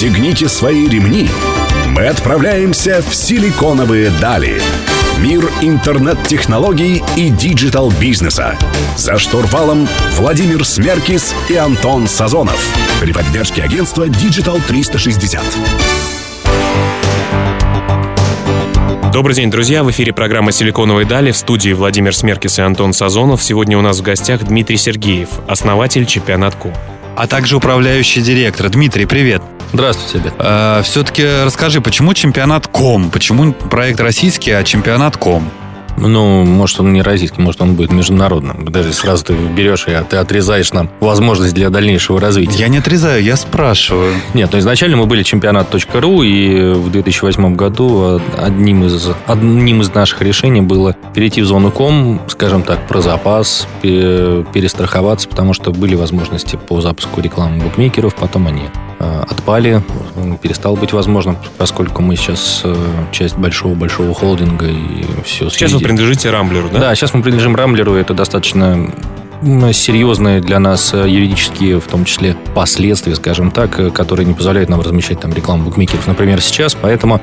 Пристегните свои ремни. Мы отправляемся в силиконовые дали. Мир интернет-технологий и digital-бизнеса. За штурвалом Владимир Смеркис и Антон Сазонов. При поддержке агентства Digital 360. Добрый день, друзья. В эфире программа «Силиконовые дали» в студии Владимир Смеркис и Антон Сазонов. Сегодня у нас в гостях Дмитрий Сергеев, основатель чемпионат.ком. А также управляющий директор. Дмитрий, привет. Здравствуйте, тебе. А, все-таки расскажи, почему чемпионат ком? Почему проект российский, а чемпионат ком? Ну, может, он не российский, может, он будет международным. Даже сразу ты берешь и ты отрезаешь нам возможность для дальнейшего развития. Я не отрезаю, я спрашиваю. Нет, ну изначально мы были чемпионат.ру, и в 2008 году одним из, одним из наших решений было перейти в зону ком, скажем так, про запас, перестраховаться, потому что были возможности по запуску рекламы букмекеров, потом они отпали, перестал быть возможным, поскольку мы сейчас э, часть большого-большого холдинга и все. Сейчас вы принадлежите Рамблеру, да? Да, сейчас мы принадлежим Рамблеру, это достаточно серьезные для нас э, юридические, в том числе, последствия, скажем так, э, которые не позволяют нам размещать там рекламу букмекеров, например, сейчас. Поэтому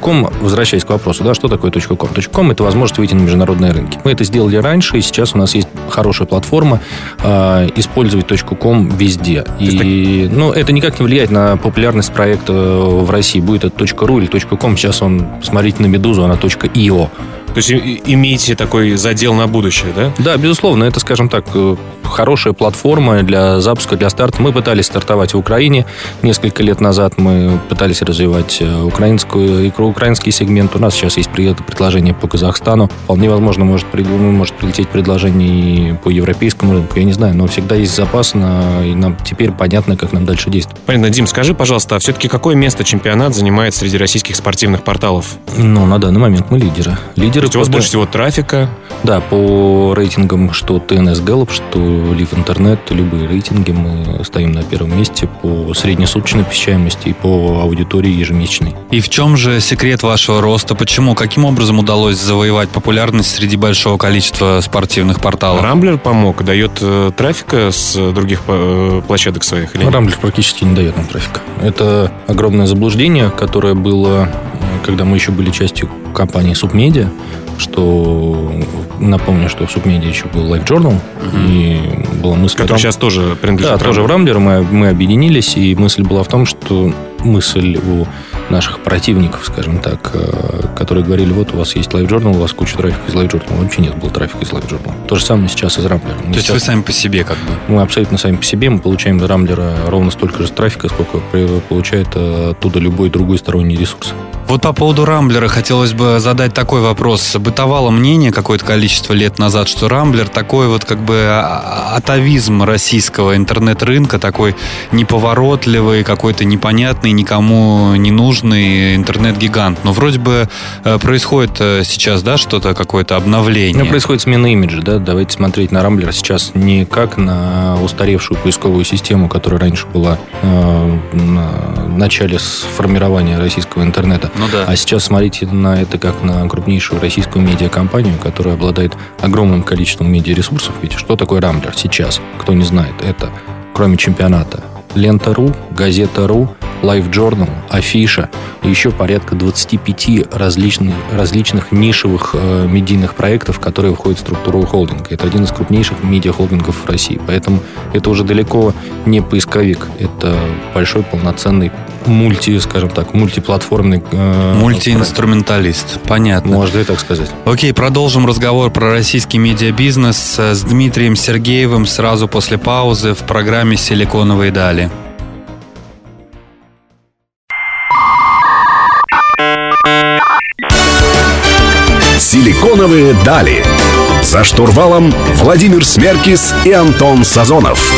.com, возвращаясь к вопросу, да, что такое .com? .com – это возможность выйти на международные рынки. Мы это сделали раньше, и сейчас у нас есть хорошая платформа э, использовать .com везде. И, ну, это никак не влияет на популярность проекта в России. Будет это .ru или .com, сейчас он, смотрите на Медузу, она .io. То есть имеете такой задел на будущее, да? Да, безусловно. Это, скажем так, э, хорошая платформа для запуска, для старта. Мы пытались стартовать в Украине несколько лет назад. Мы пытались развивать э, украинскую, украинский сегмент. У нас сейчас есть предложение по Казахстану. Вполне возможно, может, может прилететь предложение и по европейскому рынку. Я не знаю, но всегда есть запас, на, и нам теперь понятно, как нам дальше действовать. Понятно. Дим, скажи, пожалуйста, а все-таки какое место чемпионат занимает среди российских спортивных порталов? Ну, на данный момент мы лидеры. Лидеры есть у вас больше всего трафика? Да, по рейтингам, что TNS Gallup, что Live Internet, любые рейтинги, мы стоим на первом месте по среднесуточной посещаемости и по аудитории ежемесячной. И в чем же секрет вашего роста? Почему? Каким образом удалось завоевать популярность среди большого количества спортивных порталов? Рамблер помог, дает э, трафика с других э, площадок своих? Или Рамблер практически не дает нам трафика. Это огромное заблуждение, которое было, когда мы еще были частью компании Submedia, что напомню, что в Субмедиа еще был Life Journal, угу. и была мысль... Который том, сейчас тоже принадлежит Да, тоже в Рамблер мы, мы объединились, и мысль была в том, что мысль у наших противников, скажем так, э, которые говорили, вот у вас есть Live Journal, у вас куча трафика из Live Journal. Вообще нет было трафика из Live Journal. То же самое сейчас из Рамблера. То есть вы сами по себе как бы? Мы абсолютно сами по себе. Мы получаем из Рамблера ровно столько же трафика, сколько получает э, оттуда любой другой сторонний ресурс. Вот по поводу Рамблера хотелось бы задать такой вопрос. Бытовало мнение какое-то количество лет назад, что Рамблер такой вот как бы а, а, атовизм российского интернет-рынка, такой неповоротливый, какой-то непонятный, никому не нужный интернет-гигант. Но вроде бы э, происходит э, сейчас, да, что-то, какое-то обновление. Ну, происходит смена имиджа, да. Давайте смотреть на Рамблер сейчас не как на устаревшую поисковую систему, которая раньше была э, на начале формирования российского интернета, ну, да. А сейчас смотрите на это как на крупнейшую российскую медиакомпанию, которая обладает огромным количеством медиаресурсов. Ведь что такое Рамблер сейчас? Кто не знает, это кроме чемпионата Лента.ру, Газета.ру, Life Journal, Афиша и еще порядка 25 различных, различных нишевых э, медийных проектов, которые входят в структуру холдинга. Это один из крупнейших медиахолдингов в России. Поэтому это уже далеко не поисковик. Это большой полноценный мульти, скажем так, мультиплатформный... Э, Мультиинструменталист, проект. понятно. Можно и так сказать. Окей, продолжим разговор про российский медиабизнес с Дмитрием Сергеевым сразу после паузы в программе «Силиконовые дали». «Силиконовые дали». За штурвалом Владимир Смеркис и Антон Сазонов.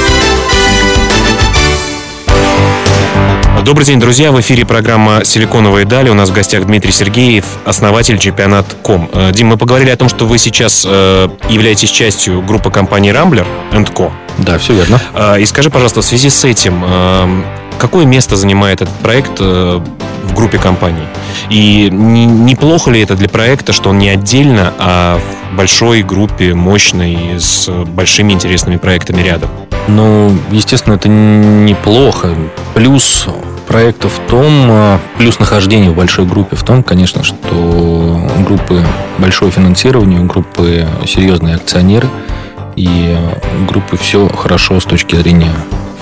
Добрый день, друзья. В эфире программа «Силиконовые дали». У нас в гостях Дмитрий Сергеев, основатель чемпионат.ком. Э, Дим, мы поговорили о том, что вы сейчас э, являетесь частью группы компании Rambler Co. Да, все верно. Э, и скажи, пожалуйста, в связи с этим, какое место занимает этот проект в группе компаний? И неплохо ли это для проекта, что он не отдельно, а в большой группе, мощной, с большими интересными проектами рядом? Ну, естественно, это неплохо. Плюс проекта в том, э, плюс нахождение в большой группе в том, конечно, что группы большое финансирование, группы серьезные акционеры и группы все хорошо с точки зрения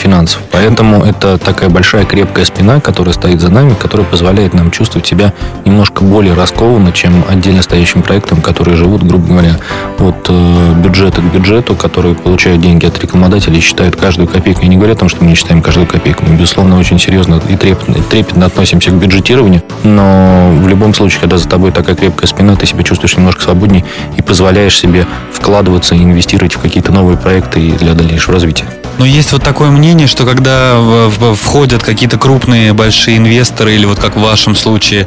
финансов. Поэтому это такая большая крепкая спина, которая стоит за нами, которая позволяет нам чувствовать себя немножко более раскованно, чем отдельно стоящим проектам, которые живут, грубо говоря, от э, бюджета к бюджету, которые получают деньги от рекламодателей и считают каждую копейку. Я не говорю о том, что мы не считаем каждую копейку. Мы, безусловно, очень серьезно и трепетно, и трепетно относимся к бюджетированию, но в любом случае, когда за тобой такая крепкая спина, ты себя чувствуешь немножко свободнее и позволяешь себе вкладываться и инвестировать в какие-то новые проекты для дальнейшего развития. Но есть вот такое мнение, что когда входят какие-то крупные большие инвесторы, или вот как в вашем случае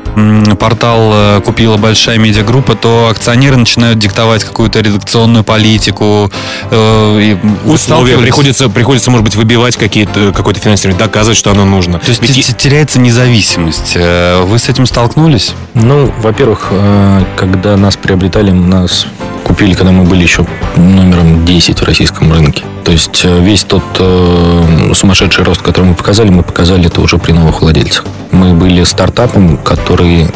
портал э, купила большая медиагруппа, то акционеры начинают диктовать какую-то редакционную политику. Э, Условия приходится, приходится, может быть, выбивать какие-то, какое-то финансирование, доказывать, что оно нужно. То есть Ведь... теряется независимость. Э, вы с этим столкнулись? Ну, во-первых, когда нас приобретали, нас купили, когда мы были еще номером 10 в российском рынке. То есть э, весь тот э, сумасшедший рост, который мы показали, мы показали это уже при новых владельцах. Мы были стартапом, который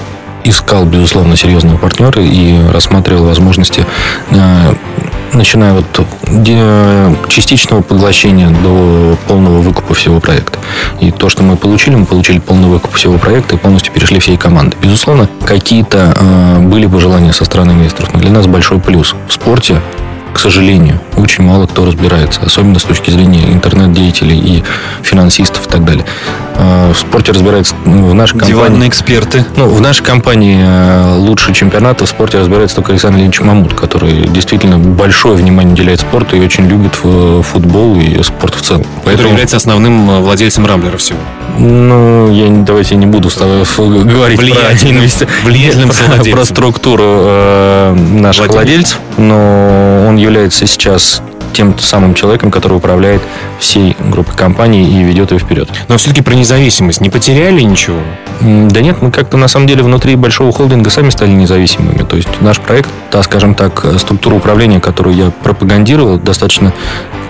искал, безусловно, серьезного партнера и рассматривал возможности э, начиная от частичного поглощения до полного выкупа всего проекта. И то, что мы получили, мы получили полный выкуп всего проекта и полностью перешли всей команды. Безусловно, какие-то э, были пожелания со стороны инвесторов, но для нас большой плюс. В спорте к сожалению, очень мало кто разбирается, особенно с точки зрения интернет-деятелей и финансистов и так далее. В спорте разбирается ну, в нашей компании... Диванные эксперты. Ну, в нашей компании э, лучший чемпионат в спорте разбирается только Александр Ильич Мамут, который действительно большое внимание уделяет спорту и очень любит футбол и спорт в целом. Поэтому... Который является основным э, владельцем Рамблера всего. Ну, я давайте не буду говорить Влиятельным, про, влиятельным про структуру э, наших владельцев, но он является сейчас тем самым человеком, который управляет всей группой компаний и ведет ее вперед. Но все-таки про независимость не потеряли ничего? Да нет, мы как-то на самом деле внутри большого холдинга сами стали независимыми. То есть наш проект, та, скажем так, структура управления, которую я пропагандировал, достаточно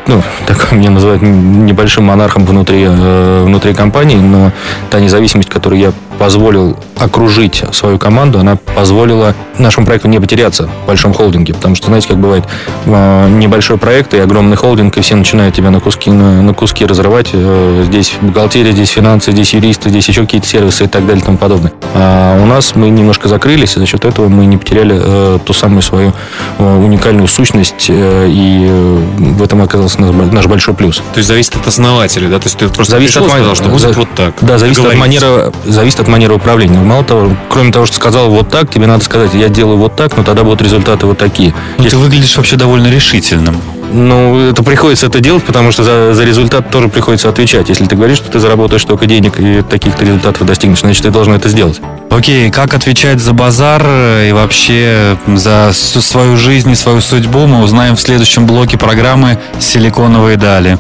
ну, так меня называют небольшим монархом внутри, э, внутри компании, но та независимость, которую я позволил окружить свою команду, она позволила нашему проекту не потеряться в большом холдинге. Потому что, знаете, как бывает, э, небольшой проект и огромный холдинг, и все начинают тебя на куски, на, на куски разрывать. Э, здесь бухгалтерия, здесь финансы, здесь юристы, здесь еще какие-то сервисы и так далее и тому подобное. А у нас мы немножко закрылись, и за счет этого мы не потеряли э, ту самую свою уникальную сущность, и в этом оказался наш, наш большой плюс. То есть зависит от основателя, да? То есть ты просто зависит от, сказал, что будет за, вот так. Да, зависит от манеры, зависит от манеры управления. Мало того, кроме того, что сказал вот так, тебе надо сказать, я делаю вот так, но тогда будут результаты вот такие. Ну, Если... Ты выглядишь вообще довольно решительным. Ну, это приходится это делать, потому что за, за результат тоже приходится отвечать. Если ты говоришь, что ты заработаешь только денег и таких-то результатов достигнешь, значит, ты должен это сделать. Окей, как отвечать за базар и вообще за свою жизнь и свою судьбу мы узнаем в следующем блоке программы «Силиконовые дали».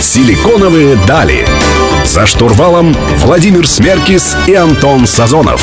«Силиконовые дали». За штурвалом Владимир Смеркис и Антон Сазонов.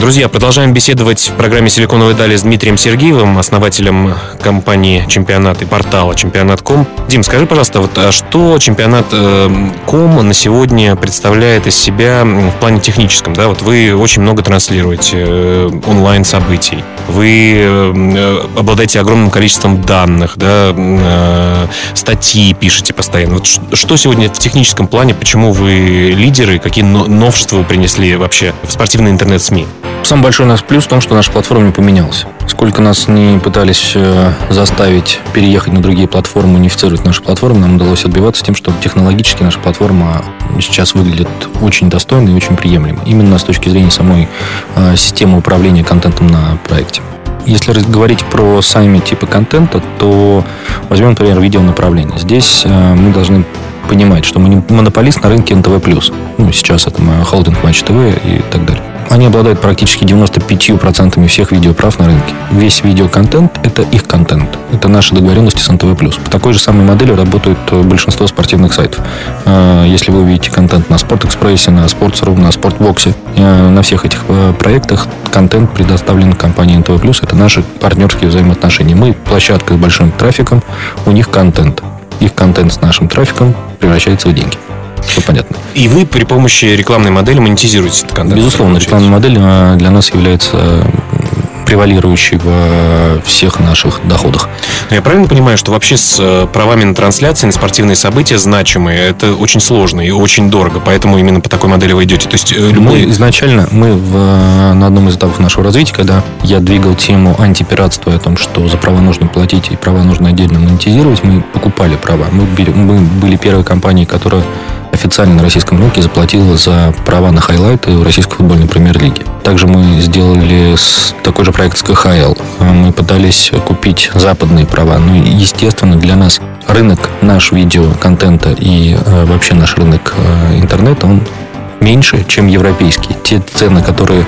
Друзья, продолжаем беседовать в программе «Силиконовые дали» с Дмитрием Сергеевым, основателем компании «Чемпионат» и портала «Чемпионат.ком». Дим, скажи, пожалуйста, вот, а что «Чемпионат.ком» на сегодня представляет из себя в плане техническом? Да? Вот вы очень много транслируете э, онлайн-событий, вы э, обладаете огромным количеством данных, да, э, статьи пишете постоянно. Вот что сегодня в техническом плане, почему вы лидеры, какие новшества вы принесли вообще в спортивный интернет-СМИ? Самый большой у нас плюс в том, что наша платформа не поменялась. Сколько нас не пытались э, заставить переехать на другие платформы, унифицировать нашу платформу, нам удалось отбиваться тем, что технологически наша платформа сейчас выглядит очень достойно и очень приемлемо. Именно с точки зрения самой э, системы управления контентом на проекте. Если говорить про сами типы контента, то возьмем, например, видеонаправление. Здесь э, мы должны понимать, что мы не монополист на рынке НТВ+. Ну, сейчас это холдинг Матч ТВ и так далее. Они обладают практически 95% всех видеоправ на рынке. Весь видеоконтент – это их контент. Это наши договоренности с НТВ+. По такой же самой модели работают э, большинство спортивных сайтов. Э, если вы увидите контент на Спортэкспрессе, на Sports.ru, на Спортбоксе, э, на всех этих проектах контент предоставлен компанией НТВ+. Это наши партнерские взаимоотношения. Мы площадка с большим трафиком, у них контент. Их контент с нашим трафиком превращается в деньги. Все понятно. И вы при помощи рекламной модели монетизируете этот контент? Безусловно, рекламная модель для нас является превалирующий в всех наших доходах. Но я правильно понимаю, что вообще с э, правами на трансляции, на спортивные события значимые, это очень сложно и очень дорого, поэтому именно по такой модели вы идете? То есть э, любой... Мы изначально, мы в, на одном из этапов нашего развития, когда я двигал тему антипиратства, о том, что за права нужно платить и права нужно отдельно монетизировать, мы покупали права. Мы, мы были первой компанией, которая официально на российском рынке заплатила за права на хайлайты в российской футбольной премьер-лиге. Также мы сделали такой же проект с КХЛ. Мы пытались купить западные права. Ну, естественно, для нас рынок наш видеоконтента и э, вообще наш рынок э, интернета, он меньше, чем европейский. Те цены, которые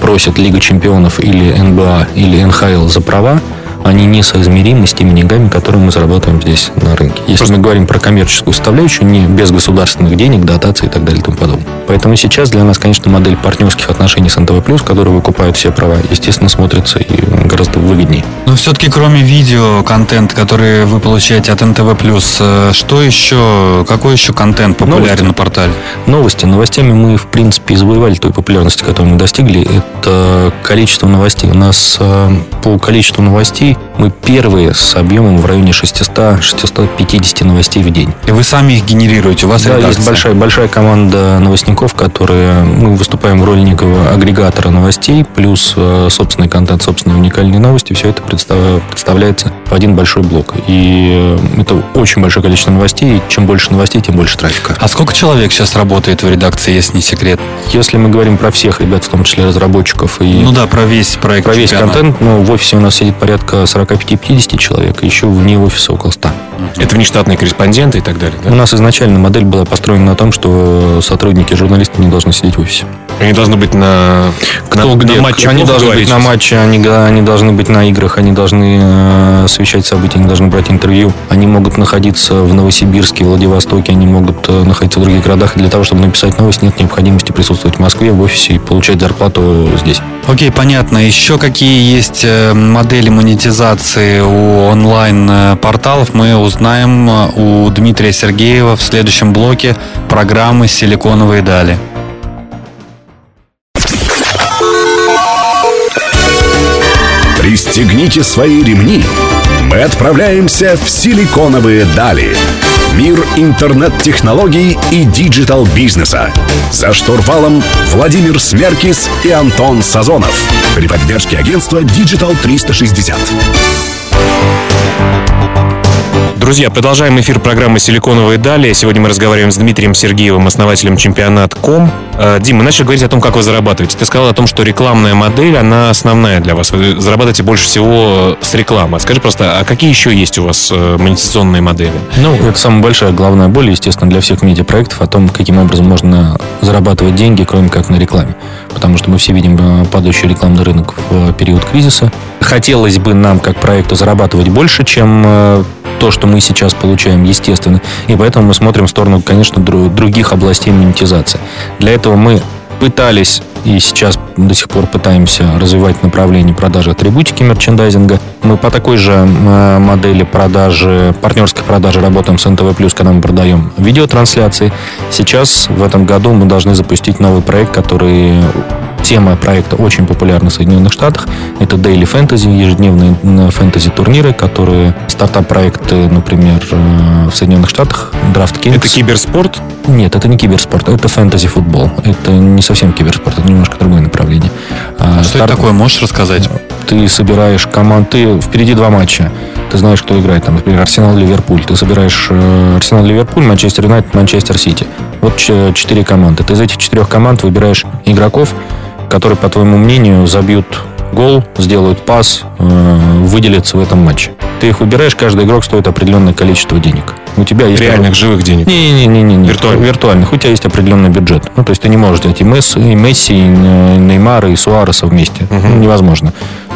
просят Лига чемпионов или НБА или НХЛ за права, они несоизмеримы с теми деньгами, которые мы зарабатываем здесь на рынке. Если Просто... мы говорим про коммерческую составляющую, не без государственных денег, дотаций и так далее и тому подобное. Поэтому сейчас для нас, конечно, модель партнерских отношений с НТВ+, которые выкупают все права, естественно, смотрится и гораздо выгоднее. Но все-таки кроме видео, контент, который вы получаете от НТВ+, э, что еще, какой еще контент популярен Новости. на портале? Новости. Новостями мы, в принципе, завоевали той популярности, которую мы достигли. Это количество новостей. У нас э, по количеству новостей мы первые с объемом в районе 600-650 новостей в день. И вы сами их генерируете? У вас да, редакция? есть большая, большая команда новостников, которые мы выступаем в роли некого агрегатора новостей, плюс э, собственный контент, собственные уникальные новости. Все это представляется в один большой блок. И э, это очень большое количество новостей. И чем больше новостей, тем больше трафика. А сколько человек сейчас работает в редакции, если не секрет? Если мы говорим про всех ребят, в том числе разработчиков и... Ну да, про весь проект. Про весь контент, ну, в офисе у нас сидит порядка 45-50 человек, еще вне офиса около 100. Это внештатные корреспонденты и так далее, да? У нас изначально модель была построена на том, что сотрудники, журналисты не должны сидеть в офисе. Они должны быть на, Кто на, где? на матче. Они должны быть на матче, они, они должны быть на играх, они должны э, освещать события, они должны брать интервью. Они могут находиться в Новосибирске, Владивостоке, они могут э, находиться в других городах. для того, чтобы написать новость, нет необходимости присутствовать в Москве, в офисе и получать зарплату здесь. Окей, понятно. Еще какие есть э, модели монетизации у онлайн-порталов, мы узнаем э, у Дмитрия Сергеева в следующем блоке программы «Силиконовые дали». Пристегните свои ремни. Мы отправляемся в силиконовые дали. Мир интернет-технологий и digital-бизнеса. За штурвалом Владимир Смеркис и Антон Сазонов. При поддержке агентства Digital 360. Друзья, продолжаем эфир программы «Силиконовые дали». Сегодня мы разговариваем с Дмитрием Сергеевым, основателем чемпионат.ком. Э, Дим, мы начали говорить о том, как вы зарабатываете. Ты сказал о том, что рекламная модель, она основная для вас. Вы зарабатываете больше всего с рекламы. Скажи просто, а какие еще есть у вас э, монетизационные модели? Ну, это самая большая главная боль, естественно, для всех медиапроектов о том, каким образом можно зарабатывать деньги, кроме как на рекламе. Потому что мы все видим э, падающий рекламный рынок в период кризиса. Хотелось бы нам, как проекту, зарабатывать больше, чем то, что мы сейчас получаем, естественно. И поэтому мы смотрим в сторону, конечно, других областей монетизации. Для этого мы пытались и сейчас до сих пор пытаемся развивать направление продажи атрибутики мерчендайзинга. Мы по такой же модели продажи, партнерской продажи работаем с НТВ+, когда мы продаем видеотрансляции. Сейчас, в этом году, мы должны запустить новый проект, который Тема проекта очень популярна в Соединенных Штатах. Это Daily Fantasy, ежедневные фэнтези-турниры, которые стартап-проекты, например, э, в Соединенных Штатах, DraftKings. Это киберспорт? Нет, это не киберспорт, это фэнтези-футбол. Это не совсем киберспорт, это немножко другое направление. А что Старт... это такое, можешь рассказать? Ты собираешь команды, впереди два матча. Ты знаешь, кто играет, там, например, Арсенал-Ливерпуль. Ты собираешь э, Арсенал-Ливерпуль, Манчестер Юнайтед, Манчестер Сити. Вот четыре команды. Ты из этих четырех команд выбираешь игроков, которые, по твоему мнению, забьют гол, сделают пас, э, выделятся в этом матче. Ты их выбираешь, каждый игрок стоит определенное количество денег. У тебя есть... Реальных живых денег. Не-не-не. Виртуальных. Виртуальных. У тебя есть определенный бюджет. Ну, то есть ты не можешь взять и Месси, и, Месси, и Неймара, и Суареса вместе. Мгм. Ну, невозможно.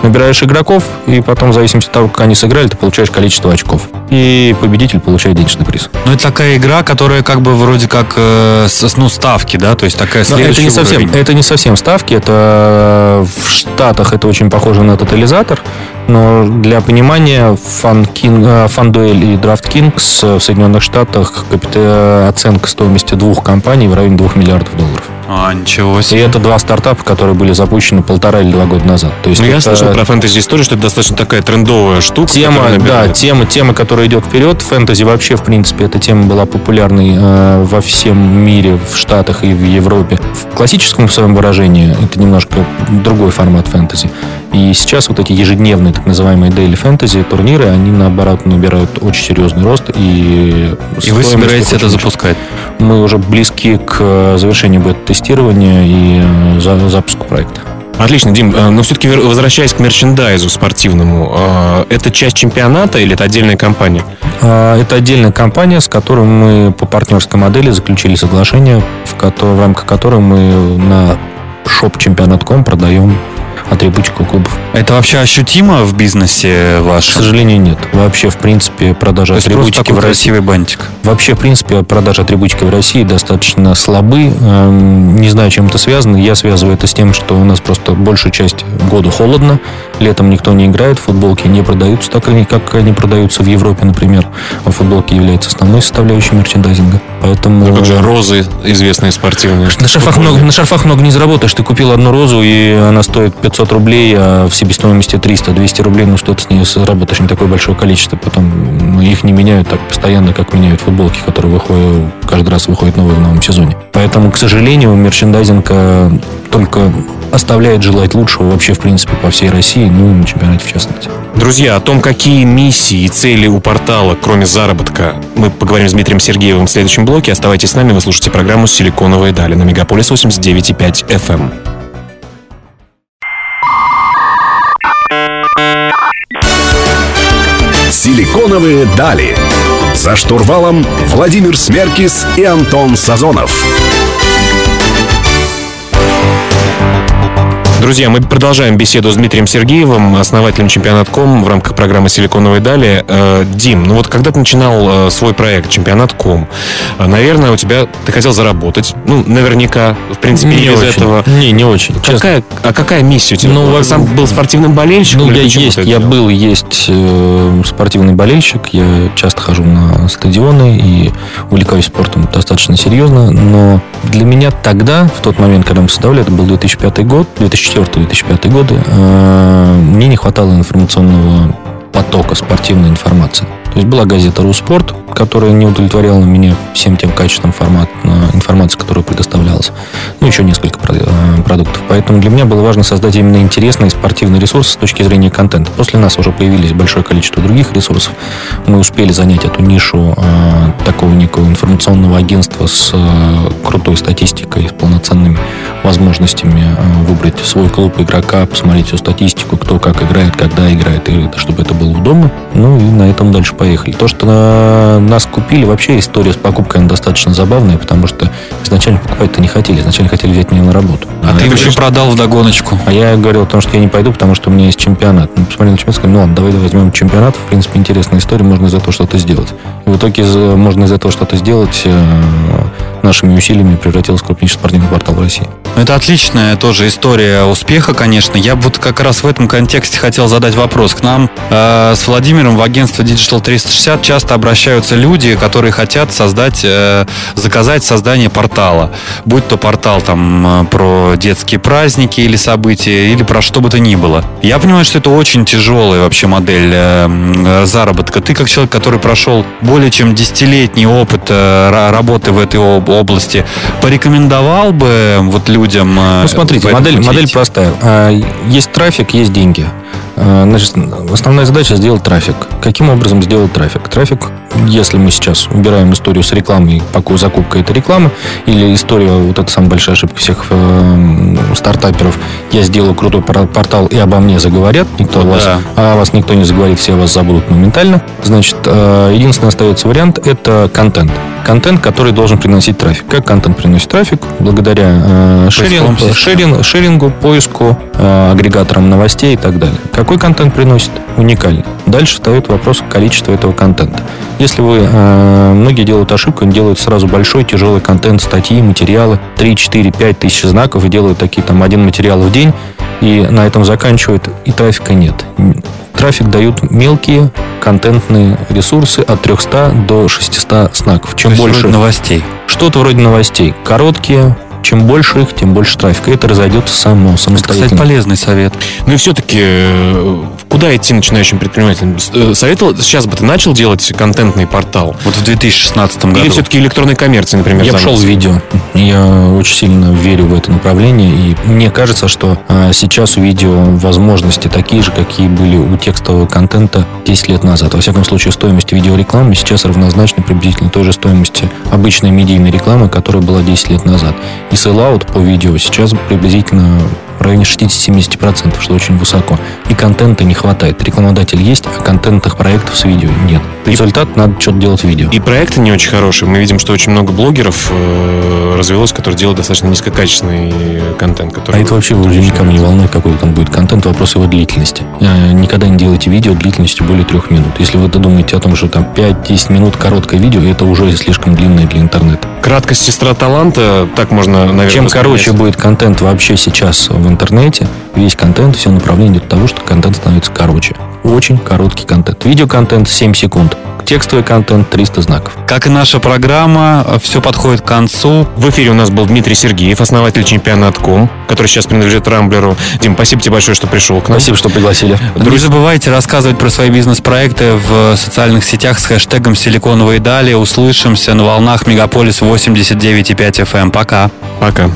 Набираешь игроков, и потом, в зависимости от того, как они сыграли, ты получаешь количество очков. И победитель получает денежный приз. Ну, это такая игра, которая как бы вроде как, э, ну, ставки, да, то есть такая следующая это не совсем, уровень. это не совсем ставки, это в Штатах это очень похоже на тотализатор, но для понимания FanDuel и DraftKings в Соединенных Штатах капита- оценка стоимости двух компаний в районе 2 миллиардов долларов. А, ничего И себе. это два стартапа, которые были запущены полтора или два года назад. То есть Ну, я это слышал про фэнтези историю, что это достаточно такая трендовая штука. Тема, да, тема, тема, которая идет вперед. Фэнтези вообще, в принципе, эта тема была популярной э, во всем мире, в Штатах и в Европе. В классическом своем выражении это немножко другой формат фэнтези. И сейчас вот эти ежедневные, так называемые daily фэнтези турниры, они, наоборот, набирают очень серьезный рост. И, И вы собираетесь это очень запускать? Мы уже близки к э, завершению бета-тестирования и э, за- запуску проекта. Отлично, Дим, э, но все-таки возвращаясь к мерчендайзу спортивному, это часть чемпионата или это отдельная компания? Это отдельная компания, с которой мы по партнерской модели заключили соглашение, в, кото- в рамках которой мы на shop продаем атрибутику клубов. Это вообще ощутимо в бизнесе К вашем? сожалению, нет. Вообще, в принципе, продажа То атрибутики такой в России... красивый бантик. Вообще, в принципе, продажи атрибутики в России достаточно слабы. Эм, Не знаю, чем это связано. Я связываю это с тем, что у нас просто большую часть года холодно. Летом никто не играет, футболки не продаются так, они- как они продаются в Европе, например. А футболки являются основной составляющей мерчендайзинга. Поэтому... Ну, как же розы известные спортивные. На шарфах, много, на шарфах много не заработаешь. Ты купил одну розу, и она стоит 500 рублей, а в себестоимости 300-200 рублей. Ну, что ты с ней заработаешь не такое большое количество. Потом ну, их не меняют так постоянно, как меняют футболки, которые выходят, каждый раз выходят новые в новом сезоне. Поэтому, к сожалению, мерчендайзинг э, только оставляет желать лучшего вообще, в принципе, по всей России, ну и на чемпионате в частности. Друзья, о том, какие миссии и цели у портала, кроме заработка, мы поговорим с Дмитрием Сергеевым в следующем блоке. Оставайтесь с нами, вы слушаете программу «Силиконовые дали» на Мегаполис 89,5 FM. Силиконовые дали. За штурвалом Владимир Смеркис и Антон Сазонов. Друзья, мы продолжаем беседу с Дмитрием Сергеевым, основателем Чемпионат.ком в рамках программы «Силиконовые дали». Э, Дим, ну вот когда ты начинал э, свой проект Чемпионат.ком, э, наверное, у тебя ты хотел заработать, ну, наверняка, в принципе, не из очень. этого. Не, не очень. честно. Какая, а какая миссия у тебя? Ну, во- Ты сам был спортивным болельщиком? Ну, я есть, я делал? был, есть э, спортивный болельщик, я часто хожу на стадионы и увлекаюсь спортом достаточно серьезно, но для меня тогда, в тот момент, когда мы создавали, это был 2005 год, 2004-2005 годы, э, мне не хватало информационного потока спортивной информации. То есть была газета «Руспорт», которая не удовлетворяла меня всем тем качеством формат, информации, которая предоставлялась. Ну, еще несколько э, продуктов. Поэтому для меня было важно создать именно интересный спортивный ресурс с точки зрения контента. После нас уже появились большое количество других ресурсов. Мы успели занять эту нишу э, такого некого информационного агентства с э, крутой статистикой, с полноценными возможностями э, выбрать свой клуб игрока, посмотреть всю статистику, кто как играет, когда играет, и чтобы это было удобно. Ну и на этом дальше поехали. То, что э, нас купили, вообще история с покупкой она достаточно забавная, потому что изначально покупать-то не хотели, изначально хотели взять меня на работу. А ты это еще продал в догоночку. а я говорил о том, что я не пойду, потому что у меня есть чемпионат. Ну, посмотрели на чемпионат, сказали, ну ладно, давай возьмем чемпионат. В принципе, интересная история, можно из этого что-то сделать. И в итоге можно из этого что-то сделать э, нашими усилиями превратилось в крупнейший спортивный портал в России. Ну, Это отличная тоже история успеха, конечно. Я вот как раз в этом контексте хотел задать вопрос. К нам э, с Владимиром в агентство Digital 360 часто обращаются люди, которые хотят создать, э, заказать создание портала. Будь то портал там э, про детские праздники или события, или про что бы то ни было. Я понимаю, что это очень тяжелая вообще модель э, заработка. Ты как человек, который прошел более чем десятилетний опыт э, ра- работы в этой об- области, порекомендовал бы вот людям... э, Ну, смотрите, модель, пути модель простая. А, Есть трафик, есть деньги. А, Значит, основная задача сделать трафик. Каким образом сделать трафик? Трафик, если мы сейчас убираем историю с рекламой, закупкой этой рекламы, или история, вот это самая большая ошибка всех э, стартаперов, я сделаю крутой портал и обо мне заговорят, никто ну, вас, да. а вас никто не заговорит, все вас забудут моментально. Значит, э, единственный остается вариант – это контент. Контент, который должен приносить трафик. Как контент приносит трафик? Благодаря э, шеринг, шеринг, шерингу, поиску, э, агрегаторам новостей и так далее. Какой контент приносит? Уникальный. Дальше встает вопрос количества этого контента. Если вы... Э, многие делают ошибку, они делают сразу большой, тяжелый контент, статьи, материалы, 3, 4, 5 тысяч знаков и делают такие там один материал в день, и на этом заканчивают, и трафика нет. Трафик дают мелкие контентные ресурсы от 300 до 600 знаков. Чем больше новостей. Что-то вроде новостей. Короткие, чем больше их, тем больше трафика. Это разойдется само, самостоятельно. Это, кстати, полезный совет. Ну и все-таки, э, куда идти начинающим предпринимателям? Э, советовал, сейчас бы ты начал делать контентный портал? Вот в 2016 году. Или все-таки электронной коммерции, например? Я пошел в видео. Я очень сильно верю в это направление. И мне кажется, что а, сейчас у видео возможности такие же, какие были у текстового контента 10 лет назад. Во всяком случае, стоимость видеорекламы сейчас равнозначна приблизительно той же стоимости обычной медийной рекламы, которая была 10 лет назад. И селл-аут по видео сейчас приблизительно районе 60-70%, что очень высоко. И контента не хватает. Рекламодатель есть, а контентных проектов с видео нет. Результат и, надо что-то делать в видео. И проекты не очень хорошие. Мы видим, что очень много блогеров э, развелось, которые делают достаточно низкокачественный контент. Который а это вообще уже никому не волнует, какой там будет контент. Вопрос его длительности. Э, никогда не делайте видео длительностью более трех минут. Если вы думаете о том, что там 5-10 минут короткое видео, это уже слишком длинное для интернета. Краткость сестра таланта, так можно, наверное, Чем короче будет контент вообще сейчас в интернете, весь контент, все направление идет к тому, что контент становится короче. Очень короткий контент. Видеоконтент 7 секунд текстовый контент 300 знаков. Как и наша программа, все подходит к концу. В эфире у нас был Дмитрий Сергеев, основатель чемпионат.ком, который сейчас принадлежит Рамблеру. Дим, спасибо тебе большое, что пришел к нам. Спасибо, что пригласили. Друзья, не забывайте рассказывать про свои бизнес-проекты в социальных сетях с хэштегом «Силиконовые дали». Услышимся на волнах Мегаполис 89,5 FM. Эм. Пока. Пока.